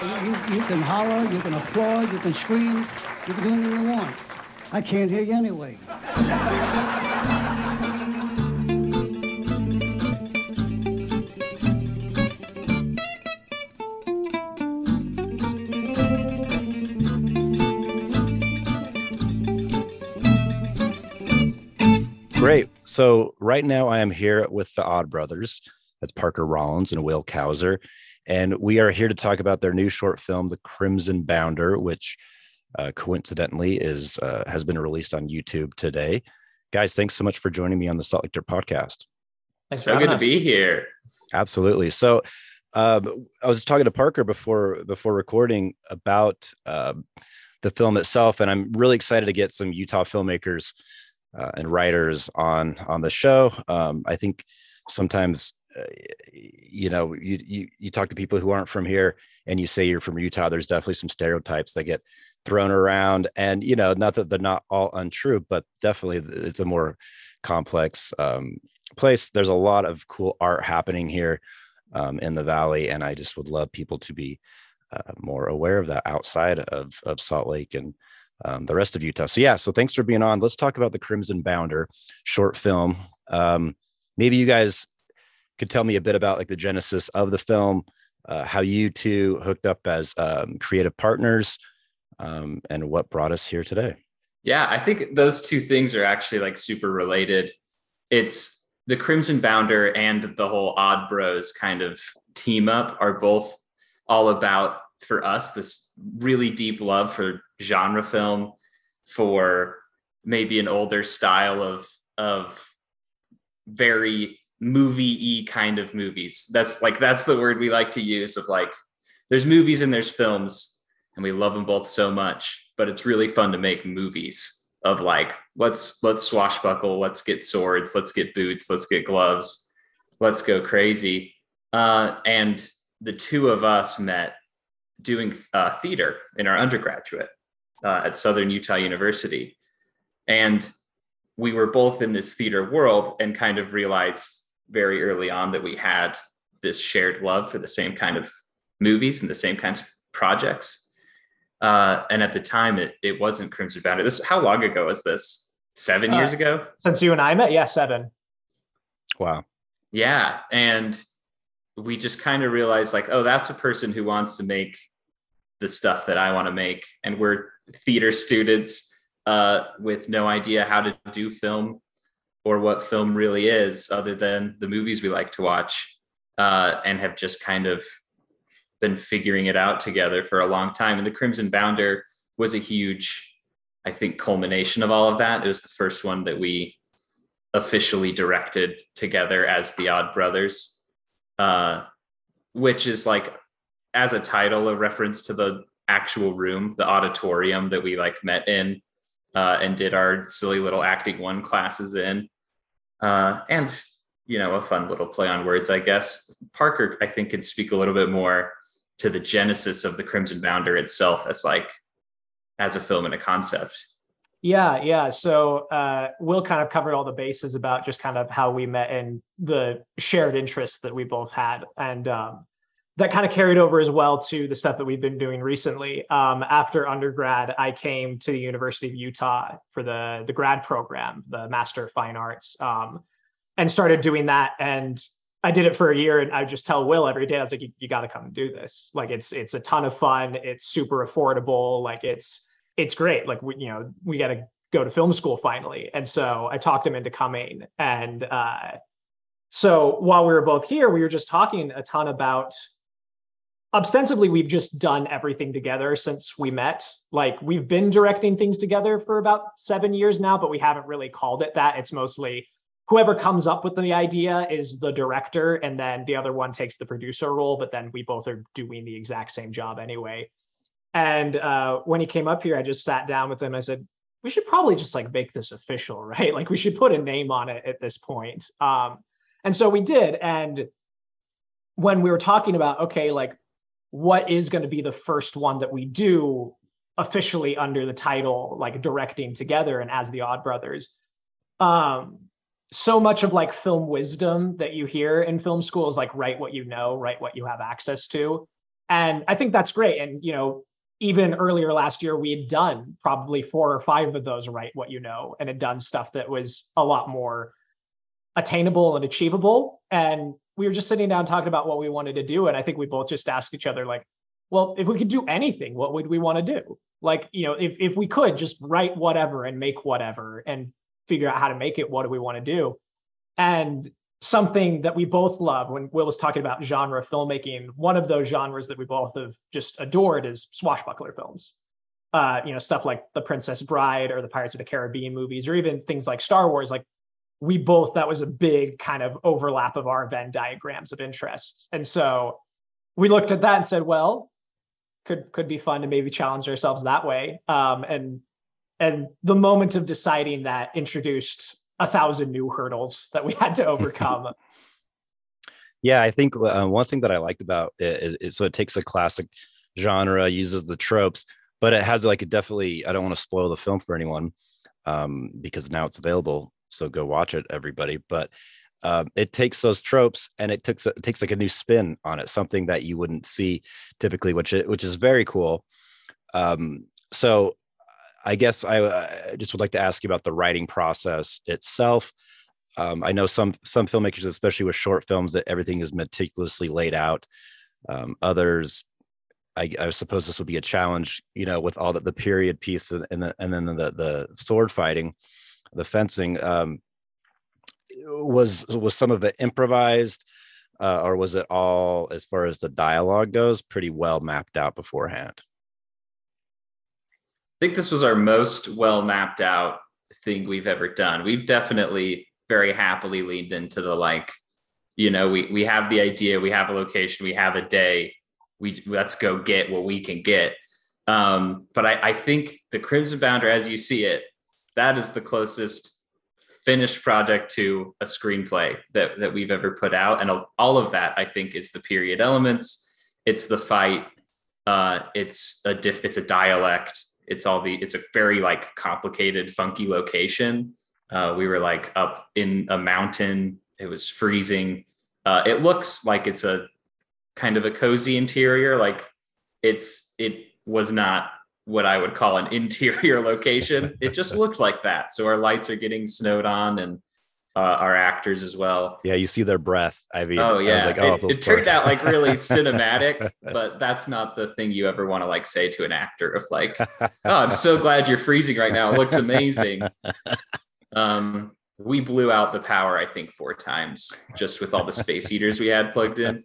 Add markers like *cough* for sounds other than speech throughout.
You, you can holler, you can applaud, you can scream, you can do anything you want. I can't hear you anyway. Great. So right now I am here with the Odd Brothers. That's Parker Rollins and Will Kauser. And we are here to talk about their new short film, The Crimson Bounder, which uh, coincidentally is uh, has been released on YouTube today. Guys, thanks so much for joining me on the Salt Lake Dirt podcast. Thanks so good us. to be here. Absolutely. So um, I was talking to Parker before before recording about uh, the film itself, and I'm really excited to get some Utah filmmakers uh, and writers on on the show. Um, I think sometimes you know you, you you talk to people who aren't from here and you say you're from Utah. There's definitely some stereotypes that get thrown around, and you know not that they're not all untrue, but definitely it's a more complex um, place. There's a lot of cool art happening here um, in the valley, and I just would love people to be uh, more aware of that outside of of Salt Lake and um, the rest of Utah. So yeah, so thanks for being on. Let's talk about the Crimson Bounder short film. Um, maybe you guys could tell me a bit about like the genesis of the film, uh, how you two hooked up as um, creative partners, um, and what brought us here today. Yeah, I think those two things are actually like super related. It's the Crimson Bounder and the whole Odd Bros kind of team up are both all about for us this really deep love for genre film for maybe an older style of of very movie-y kind of movies. That's like that's the word we like to use of like there's movies and there's films and we love them both so much, but it's really fun to make movies of like let's let's swashbuckle, let's get swords, let's get boots, let's get gloves, let's go crazy. Uh, and the two of us met doing uh, theater in our undergraduate uh, at Southern Utah University. And we were both in this theater world and kind of realized very early on that we had this shared love for the same kind of movies and the same kinds of projects. Uh, and at the time, it it wasn't Crimson Bounder. This how long ago was this? Seven years uh, ago. Since you and I met, yeah, seven. Wow. Yeah, and we just kind of realized like, oh, that's a person who wants to make the stuff that I want to make, and we're theater students uh, with no idea how to do film or what film really is, other than the movies we like to watch, uh, and have just kind of been figuring it out together for a long time. And the Crimson Bounder was a huge, I think, culmination of all of that. It was the first one that we officially directed together as the Odd Brothers uh, which is like as a title a reference to the actual room, the auditorium that we like met in uh, and did our silly little acting one classes in, uh, and you know a fun little play on words, I guess. Parker, I think, could speak a little bit more to the genesis of the Crimson Bounder itself as like as a film and a concept. Yeah, yeah. So uh, Will kind of covered all the bases about just kind of how we met and the shared interests that we both had, and um, that kind of carried over as well to the stuff that we've been doing recently. Um, after undergrad, I came to the University of Utah for the the grad program, the Master of Fine Arts, um, and started doing that. And I did it for a year, and I just tell Will every day, I was like, "You, you got to come and do this. Like, it's it's a ton of fun. It's super affordable. Like, it's it's great. Like we, you know, we got to go to film school finally. And so I talked him into coming. And uh, so while we were both here, we were just talking a ton about ostensibly we've just done everything together since we met like we've been directing things together for about seven years now but we haven't really called it that it's mostly whoever comes up with the idea is the director and then the other one takes the producer role but then we both are doing the exact same job anyway and uh, when he came up here, I just sat down with him. I said, we should probably just like make this official, *laughs* right? Like we should put a name on it at this point. Um, and so we did. And when we were talking about, okay, like what is going to be the first one that we do officially under the title, like directing together and as the Odd Brothers, um, so much of like film wisdom that you hear in film school is like write what you know, write what you have access to and I think that's great. And you know, even earlier last year, we had done probably four or five of those write what you know, and had done stuff that was a lot more attainable and achievable. And we were just sitting down talking about what we wanted to do. And I think we both just asked each other, like, well, if we could do anything, what would we want to do? Like, you know, if if we could just write whatever and make whatever and figure out how to make it, what do we want to do? And something that we both love when Will was talking about genre filmmaking, one of those genres that we both have just adored is swashbuckler films. Uh, you know, stuff like The Princess Bride or the Pirates of the Caribbean movies, or even things like Star Wars. Like we both, that was a big kind of overlap of our Venn diagrams of interests. And so we looked at that and said, well, could could be fun to maybe challenge ourselves that way. Um, and and the moment of deciding that introduced a thousand new hurdles that we had to overcome. *laughs* yeah, I think uh, one thing that I liked about it is, is so it takes a classic genre, uses the tropes, but it has like a definitely. I don't want to spoil the film for anyone um, because now it's available, so go watch it, everybody. But um, it takes those tropes and it takes it takes like a new spin on it, something that you wouldn't see typically, which it, which is very cool. Um, so I guess I, I, just would like to ask you about the writing process itself. Um, I know some some filmmakers, especially with short films, that everything is meticulously laid out. Um, others, I, I, suppose this would be a challenge, you know, with all the, the period piece and, and, the, and then the, the sword fighting, the fencing. Um, was was some of it improvised, uh, or was it all, as far as the dialogue goes, pretty well mapped out beforehand? I think this was our most well mapped out thing we've ever done. We've definitely very happily leaned into the like, you know, we we have the idea, we have a location, we have a day, we let's go get what we can get. Um, but I, I think the Crimson Bounder, as you see it, that is the closest finished project to a screenplay that that we've ever put out, and all of that I think is the period elements. It's the fight. Uh, it's a diff. It's a dialect it's all the it's a very like complicated funky location uh, we were like up in a mountain it was freezing uh, it looks like it's a kind of a cozy interior like it's it was not what i would call an *laughs* interior location it just looked like that so our lights are getting snowed on and uh, our actors as well. Yeah, you see their breath. I mean, oh yeah, like, oh, it, it turned out like really cinematic, *laughs* but that's not the thing you ever want to like say to an actor of like, *laughs* oh, I'm so glad you're freezing right now. It looks amazing. Um, we blew out the power, I think, four times just with all the space heaters we had plugged in.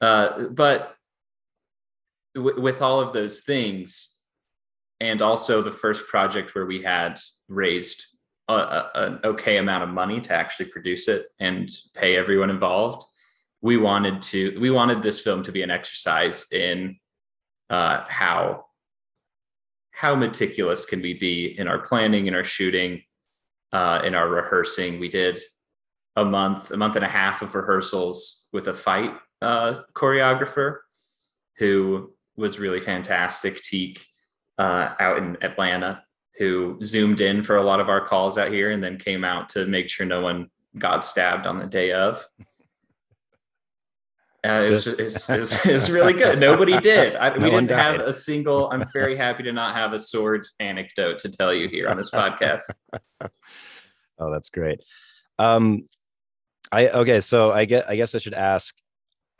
Uh, but w- with all of those things, and also the first project where we had raised a, a, an okay amount of money to actually produce it and pay everyone involved. We wanted to we wanted this film to be an exercise in uh, how how meticulous can we be in our planning, in our shooting, uh, in our rehearsing. We did a month, a month and a half of rehearsals with a fight uh, choreographer who was really fantastic. Teak uh, out in Atlanta, who zoomed in for a lot of our calls out here and then came out to make sure no one got stabbed on the day of. *laughs* Uh, it, was, it, was, it, was, it, was, really good. Nobody *laughs* did. I, no we didn't have a single. I'm very happy to not have a sword anecdote to tell you here on this podcast. *laughs* oh, that's great. Um, I okay. So I get. I guess I should ask.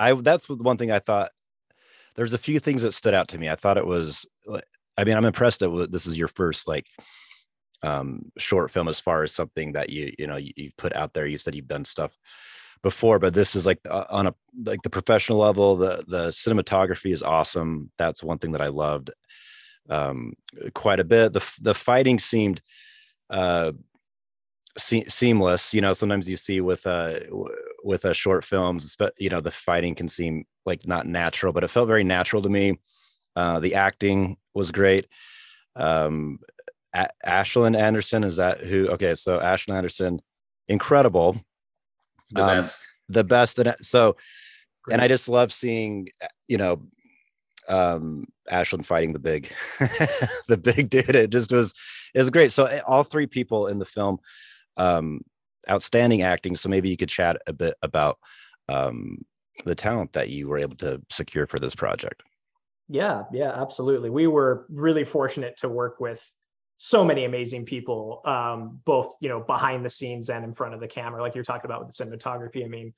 I that's one thing I thought. There's a few things that stood out to me. I thought it was I mean, I'm impressed that this is your first like um, short film as far as something that you you know you, you, put out there. You said you've done stuff before, but this is like uh, on a like the professional level. The the cinematography is awesome. That's one thing that I loved um, quite a bit. The the fighting seemed uh, se- seamless. You know, sometimes you see with uh with uh, short films, but you know, the fighting can seem like not natural, but it felt very natural to me. Uh, the acting was great. Um, a- Ashlyn Anderson is that who? Okay, so Ashlyn Anderson, incredible, the um, best, the best. And so, great. and I just love seeing, you know, um, Ashlyn fighting the big, *laughs* the big dude. It just was, it was great. So eh, all three people in the film, um, outstanding acting. So maybe you could chat a bit about um, the talent that you were able to secure for this project. Yeah, yeah, absolutely. We were really fortunate to work with so many amazing people, um, both you know behind the scenes and in front of the camera. Like you're talking about with the cinematography. I mean,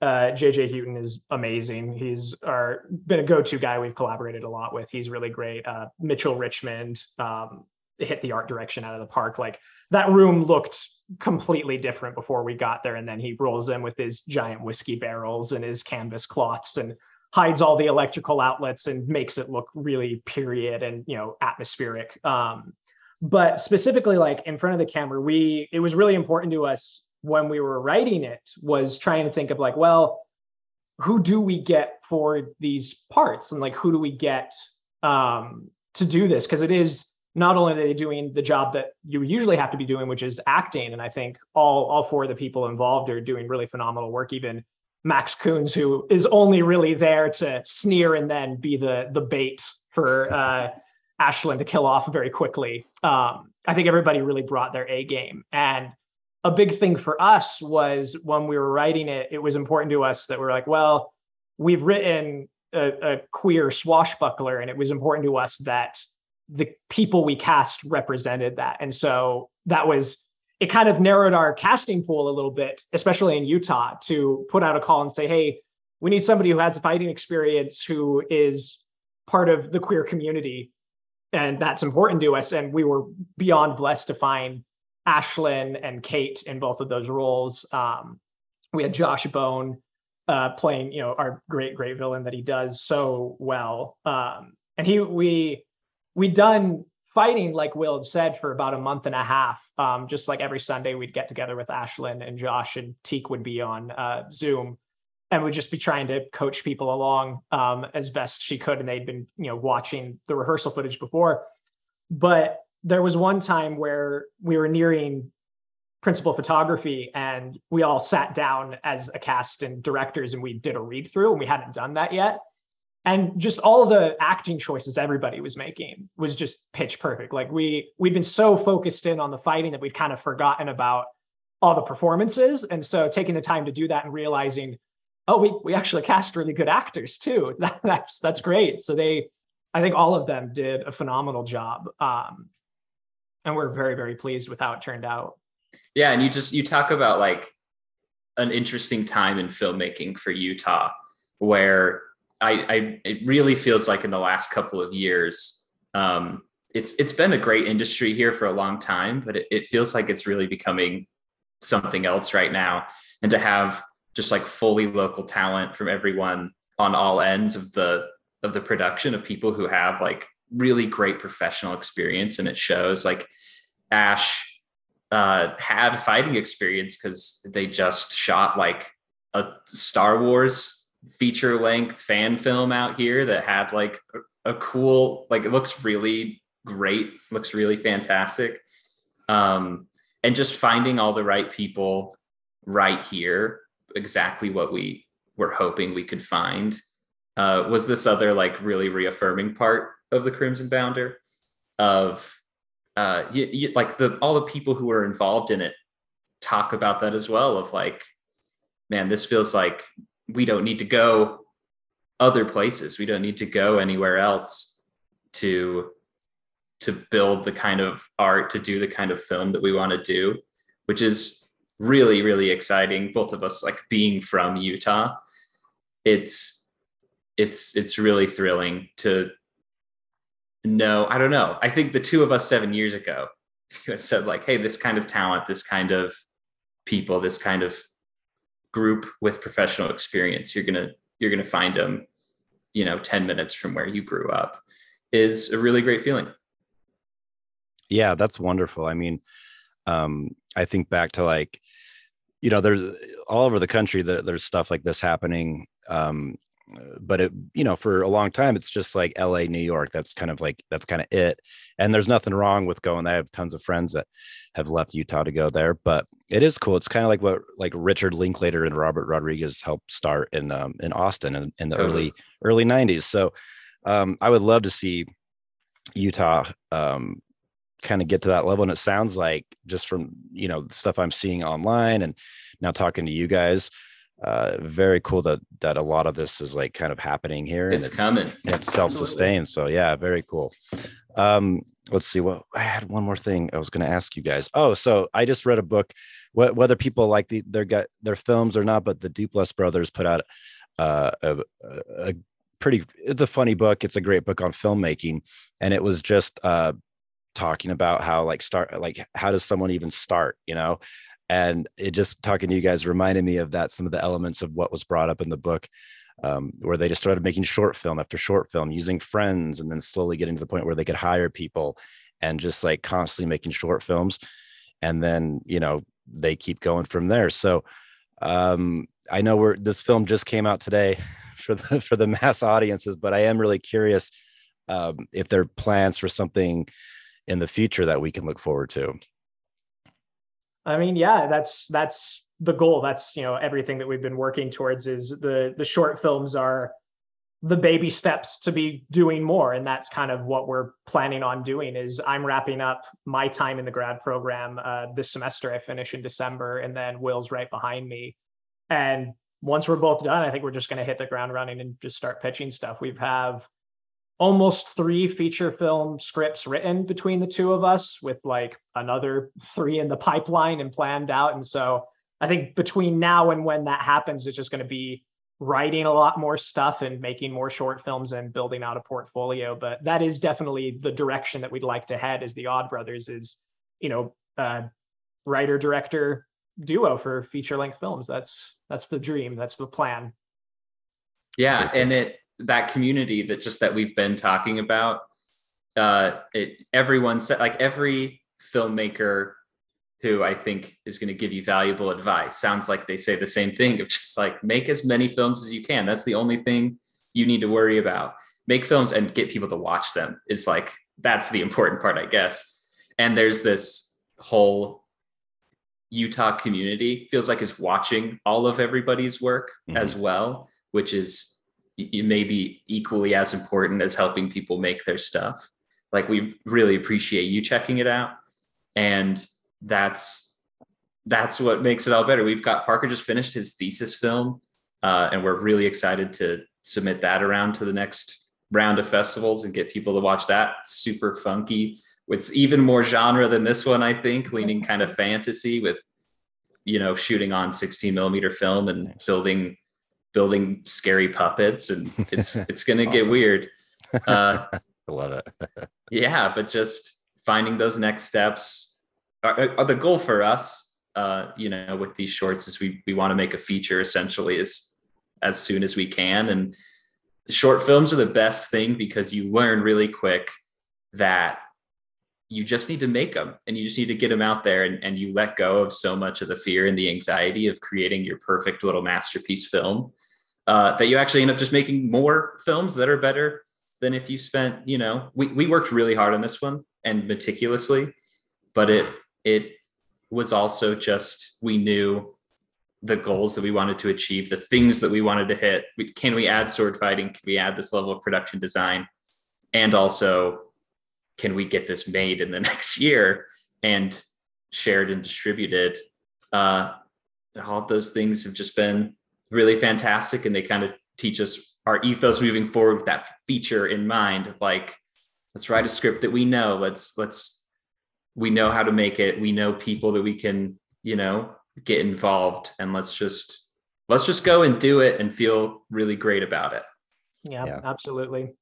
uh, JJ Houghton is amazing. He's our been a go-to guy we've collaborated a lot with. He's really great. Uh, Mitchell Richmond um, hit the art direction out of the park. Like that room looked completely different before we got there, and then he rolls in with his giant whiskey barrels and his canvas cloths and hides all the electrical outlets and makes it look really period and you know atmospheric. Um, but specifically, like in front of the camera, we it was really important to us when we were writing it was trying to think of like, well, who do we get for these parts and like who do we get um, to do this? Because it is not only are they doing the job that you usually have to be doing, which is acting, and I think all all four of the people involved are doing really phenomenal work. Even Max Coons, who is only really there to sneer and then be the the bait for *laughs* uh, Ashlyn to kill off very quickly. Um, I think everybody really brought their A game, and a big thing for us was when we were writing it, it was important to us that we're like, well, we've written a, a queer swashbuckler, and it was important to us that the people we cast represented that. And so that was it kind of narrowed our casting pool a little bit, especially in Utah, to put out a call and say, hey, we need somebody who has a fighting experience who is part of the queer community. And that's important to us. And we were beyond blessed to find Ashlyn and Kate in both of those roles. Um, we had Josh Bone uh, playing, you know, our great, great villain that he does so well. Um, and he, we, we'd done fighting, like Will had said, for about a month and a half. Um, just like every Sunday, we'd get together with Ashlyn and Josh, and Teak would be on uh, Zoom, and would just be trying to coach people along um, as best she could. And they'd been, you know, watching the rehearsal footage before. But there was one time where we were nearing principal photography and we all sat down as a cast and directors and we did a read through and we hadn't done that yet and just all the acting choices everybody was making was just pitch perfect. Like we we'd been so focused in on the fighting that we'd kind of forgotten about all the performances. And so taking the time to do that and realizing oh we we actually cast really good actors too. *laughs* That, that's that's great. So they i think all of them did a phenomenal job. Um, and we're very very pleased with how it turned out. Yeah and you just you talk about like an interesting time in filmmaking for utah where i i it really feels like in the last couple of years um it's it's been a great industry here for a long time but it, it feels like it's really becoming something else right now. And to have just like fully local talent from everyone on all ends of the of the production of people who have like really great professional experience. And it shows like ash uh, had fighting experience because they just shot like a star wars feature length fan film out here that had like a, cool like it looks really great looks really fantastic um and just finding all the right people right here exactly what we were hoping we could find uh, was this other like really reaffirming part of the Crimson Bounder, of uh, you, you, like the all the people who are involved in it talk about that as well. Of like, man, this feels like we don't need to go other places. We don't need to go anywhere else to to build the kind of art to do the kind of film that we want to do, which is really really exciting. Both of us like being from Utah, it's it's it's really thrilling to know I don't know. I think the two of us seven years ago *laughs* said like, hey, this kind of talent, this kind of people, this kind of group with professional experience, you're gonna you're gonna find them, you know, 10 minutes from where you grew up is a really great feeling. Yeah, that's wonderful. I mean, um, I think back to like, you know, there's all over the country that there's stuff like this happening. Um, but it you know for a long time it's just like la new york that's kind of like that's kind of it. And there's nothing wrong with going i have tons of friends that have left utah to go there but it is cool. It's kind of like what like richard linklater and robert rodriguez helped start in um, in austin in, in the totally. early early 90s so um, i would love to see utah um, kind of get to that level. And it sounds like just from you know the stuff i'm seeing online and now talking to you guys uh, very cool that that a lot of this is like kind of happening here. It's, and coming. It's self-sustained. So yeah, very cool. Um, let's see what I had one more thing I was going to ask you guys. Oh, so I just read a book, wh- whether people like the their got their films or not, but the Duplass brothers put out uh, a, a pretty. It's a funny book. It's a great book on filmmaking, and it was just uh, talking about how like start like how does someone even start, you know? And it just talking to you guys reminded me of that some of the elements of what was brought up in the book um, where they just started making short film after short film using friends and then slowly getting to the point where they could hire people and just like constantly making short films. And then you know they keep going from there. So um, i know we're this film just came out today *laughs* for the for the mass audiences but i am really curious um, if there are plans for something in the future that we can look forward to I mean, yeah, that's that's the goal. That's you know everything that we've been working towards is the the short films are the baby steps to be doing more. And that's kind of what we're planning on doing is i'm wrapping up my time in the grad program uh, this semester. I finish in december and then will's right behind me. And once we're both done i think we're just going to hit the ground running and just start pitching stuff. We have almost three feature film scripts written between the two of us with like another three in the pipeline and planned out. And so i think between now and when that happens it's just going to be writing a lot more stuff and making more short films and building out a portfolio. But that is definitely the direction that we'd like to head as the odd brothers is you know uh, writer director duo for feature length films. That's that's the dream. That's the plan. Yeah and it that community that just that we've been talking about uh it everyone said like every filmmaker who I think is going to give you valuable advice. Sounds like they say the same thing of just like make as many films as you can. That's the only thing you need to worry about. Make films and get people to watch them. Is like that's the important part, I guess. And there's this whole Utah community feels like is watching all of everybody's work mm-hmm. as well, which is maybe equally as important as helping people make their stuff. Like we really appreciate you checking it out. And that's that's what makes it all better. We've got Parker just finished his thesis film, uh, and we're really excited to submit that around to the next round of festivals and get people to watch that. Super funky. It's even more genre than this one, I think, leaning *laughs* kind of fantasy with, you know, shooting on 16 millimeter film and nice. building building scary puppets, and it's *laughs* it's gonna awesome. get weird. *laughs* Uh, I love it. *laughs* yeah, but just finding those next steps are, are the goal for us, uh, you know, with these shorts is we we want to make a feature essentially as as soon as we can. And short films are the best thing because you learn really quick that you just need to make them and you just need to get them out there and, and you let go of so much of the fear and the anxiety of creating your perfect little masterpiece film uh, that you actually end up just making more films that are better than if you spent you know we, we worked really hard on this one and meticulously but it it was also just we knew the goals that we wanted to achieve, the things that we wanted to hit. Can we add sword fighting? Can we add this level of production design? And also, can we get this made in the *laughs* next year and shared and distributed? Uh, all of those things have just been really fantastic, and they kind of teach us our ethos moving forward with that feature in mind. Like, let's write a script that we know. Let's let's we know how to make it we know people that we can you know get involved and let's just let's just go and do it and feel really great about it yeah, yeah. absolutely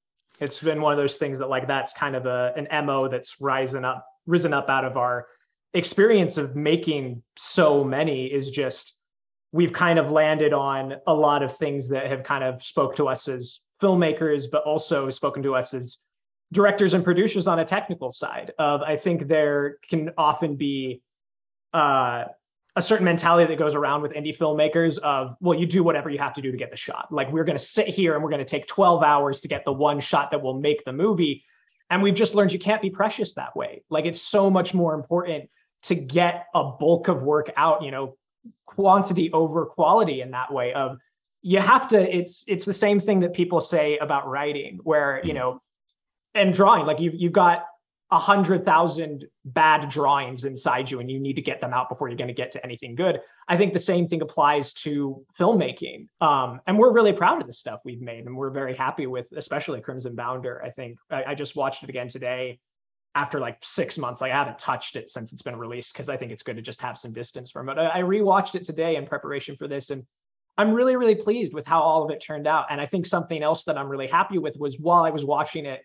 it's been one of those things that like that's kind of a an mo that's rising up risen up out of our experience of making so many is just we've kind of landed on a lot of things that have kind of spoke to us as filmmakers but also spoken to us as directors and producers on a technical side of i think there can often be uh, a certain mentality that goes around with indie filmmakers of well you do whatever you have to do to get the shot. Like we're going to sit here and we're going to take 12 hours to get the one shot that will make the movie. And we've just learned you can't be precious that way. Like it's so much more important to get a bulk of work out you know quantity over quality in that way of you have to it's it's the same thing that people say about writing where you mm-hmm. know and drawing like you've, you've got a hundred thousand bad drawings inside you and you need to get them out before you're going to get to anything good. I think the same thing applies to filmmaking. Um, and we're really proud of the stuff we've made and we're very happy with especially crimson bounder i think. I, I just watched it again today after like six months. Like i haven't touched it since it's been released because i think it's good to just have some distance from it. I, I rewatched it today in preparation for this and i'm really really pleased with how all of it turned out. And i think something else that i'm really happy with was while i was watching it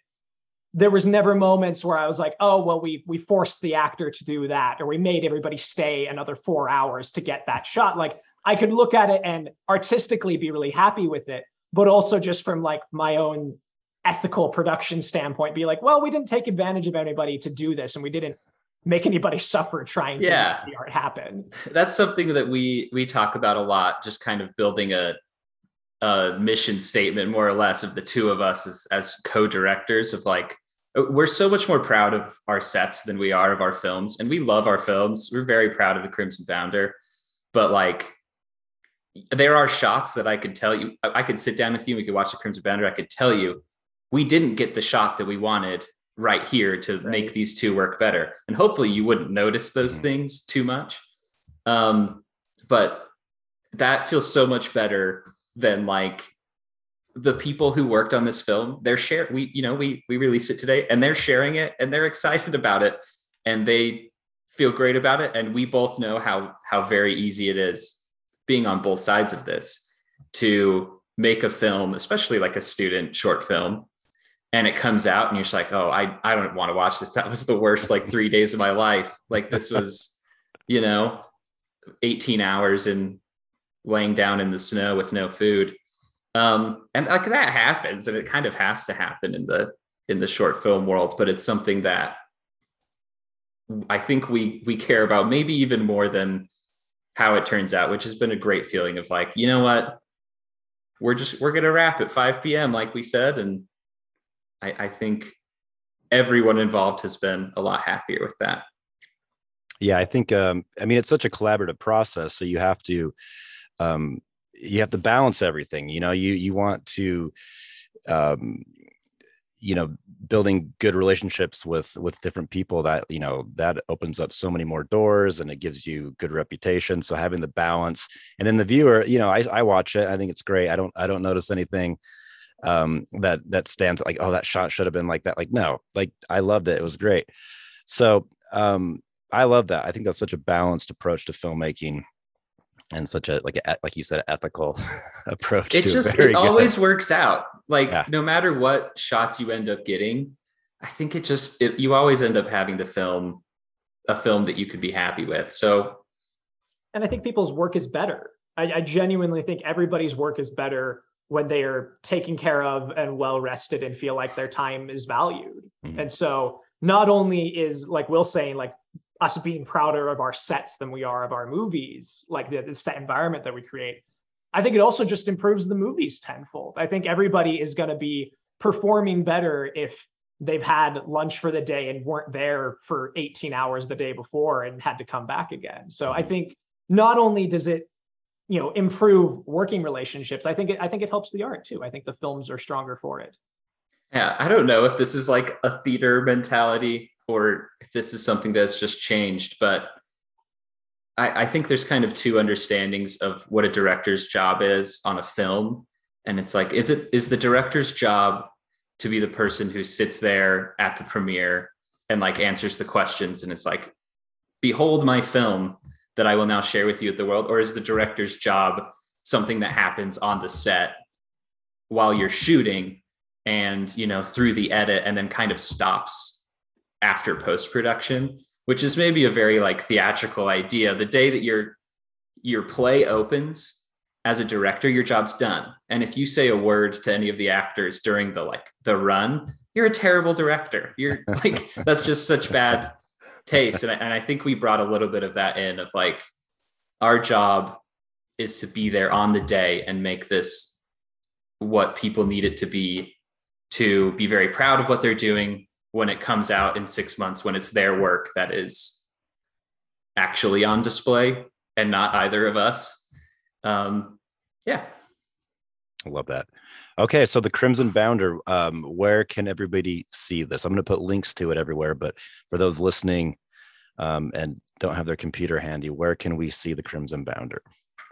there was never moments where I was like, oh, well, we we forced the actor to do that, or we made everybody stay another four hours to get that shot. Like I could look at it and artistically be really happy with it, but also just from like my own ethical production standpoint, be like, well, we didn't take advantage of anybody to do this, and we didn't make anybody *laughs* suffer trying to yeah. make the art happen. That's something that we we talk about a lot, just kind of building a a mission statement more or less of the two of us as as co-directors of like we're so much more proud of our sets than we are of our films and we love our films we're very proud of the crimson bounder but like there are shots that i could tell you i could sit down with you and we could watch the crimson bounder i could tell you we didn't get the shot that we wanted right here to right. make these two work better and hopefully you wouldn't notice those mm-hmm. things too much um, but that feels so much better than like the people who worked on this film they're share we you know we we release it today and they're sharing it and they're excited about it and they feel great about it. And we both know how how very easy it is being on both sides of this to make a film especially like a student short film and it comes out and you're just like oh i i don't want to watch this. That was the worst like 3 days of my life. Like this was you know 18 hours in laying down in the snow with no food um, and like that happens, and it kind of has to happen in the in the short film world, but it's something that I think we we care about maybe even more than how it turns out, which has been a great feeling of like, you know what, we're just we're gonna wrap at 5 p.m. like we said, and I, I think everyone involved has been a lot happier with that. Yeah, I think um, I mean it's such a collaborative process, so you have to um, you have to balance everything you know you you want to um you know building good relationships with with different people that you know that opens up so many more doors and it gives you good reputation. So having the balance and then the viewer you know i, I watch it i think it's great. I don't i don't notice anything um that that stands like oh that shot should have been like that. Like no like i loved it. It was great. So um i love that. I think that's such a balanced approach to filmmaking and such a like a, like you said ethical *laughs* approach it just it, it always works out. Like yeah. no matter what shots you end up getting i think it just it, you always end up having the film a film that you could be happy with. So and i think people's work is better. I, I genuinely think everybody's work is better when they are taken care of and well rested and feel like their time is valued. Mm-hmm. and so not only is like will saying like us being prouder of our sets than we are of our movies, like the, the set environment that we create. I think it also just improves the movies tenfold. I think everybody is going to be performing better if they've had lunch for the day and weren't there for 18 hours the day before and had to come back again. So I think not only does it you know improve working relationships, I think it I think it helps the art too. I think the films are stronger for it. Yeah, I don't know if this is like a theater mentality or if this is something that's just changed, but I, I think there's kind of two understandings of what a director's job is on a film. And it's like, is it is the director's job to be the person who sits there at the premiere and like answers the questions and it's like, behold my film that I will now share with you at the world? Or is the director's job something that happens on the set while you're shooting and you know through the edit and then kind of stops after post production, which is maybe a very like theatrical idea. The day that your your play opens as a director, your job's done. And if you say a word to any of the actors during the like the run, you're a terrible director. You're *laughs* like that's just such bad taste. And I, and I think we brought a little bit of that in of like our job is to be there on the day and make this what people need it to be to be very proud of what they're doing when it comes out in six months when it's their work that is actually on display and not either of us um yeah i love that Okay, so the Crimson Bounder, um, where can everybody see this? I'm going to put links to it everywhere, but for those listening um, and don't have their computer handy, where can we see the Crimson Bounder?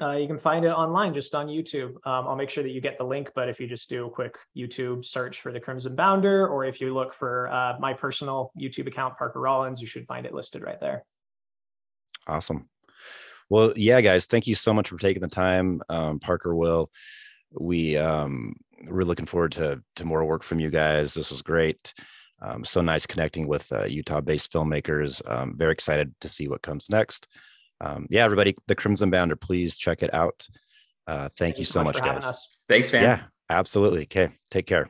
Uh, you can find it online just on YouTube. Um, I'll make sure that you get the link, but if you just do a quick YouTube search for the Crimson Bounder, or if you look for uh, my personal YouTube account, Parker Rollins, you should find it listed right there. Awesome. Well, yeah, guys, thank you so much for taking the time. Um, Parker will. We um, we're looking forward to to more work from you guys. This was great. Um, so nice connecting with uh, Utah-based filmmakers. Um, very excited to see what comes next. Um, yeah, everybody, the Crimson Bounder, please check it out. Uh, thank, thank, you so much, much guys. Thanks, man. Yeah, absolutely. Okay, take care.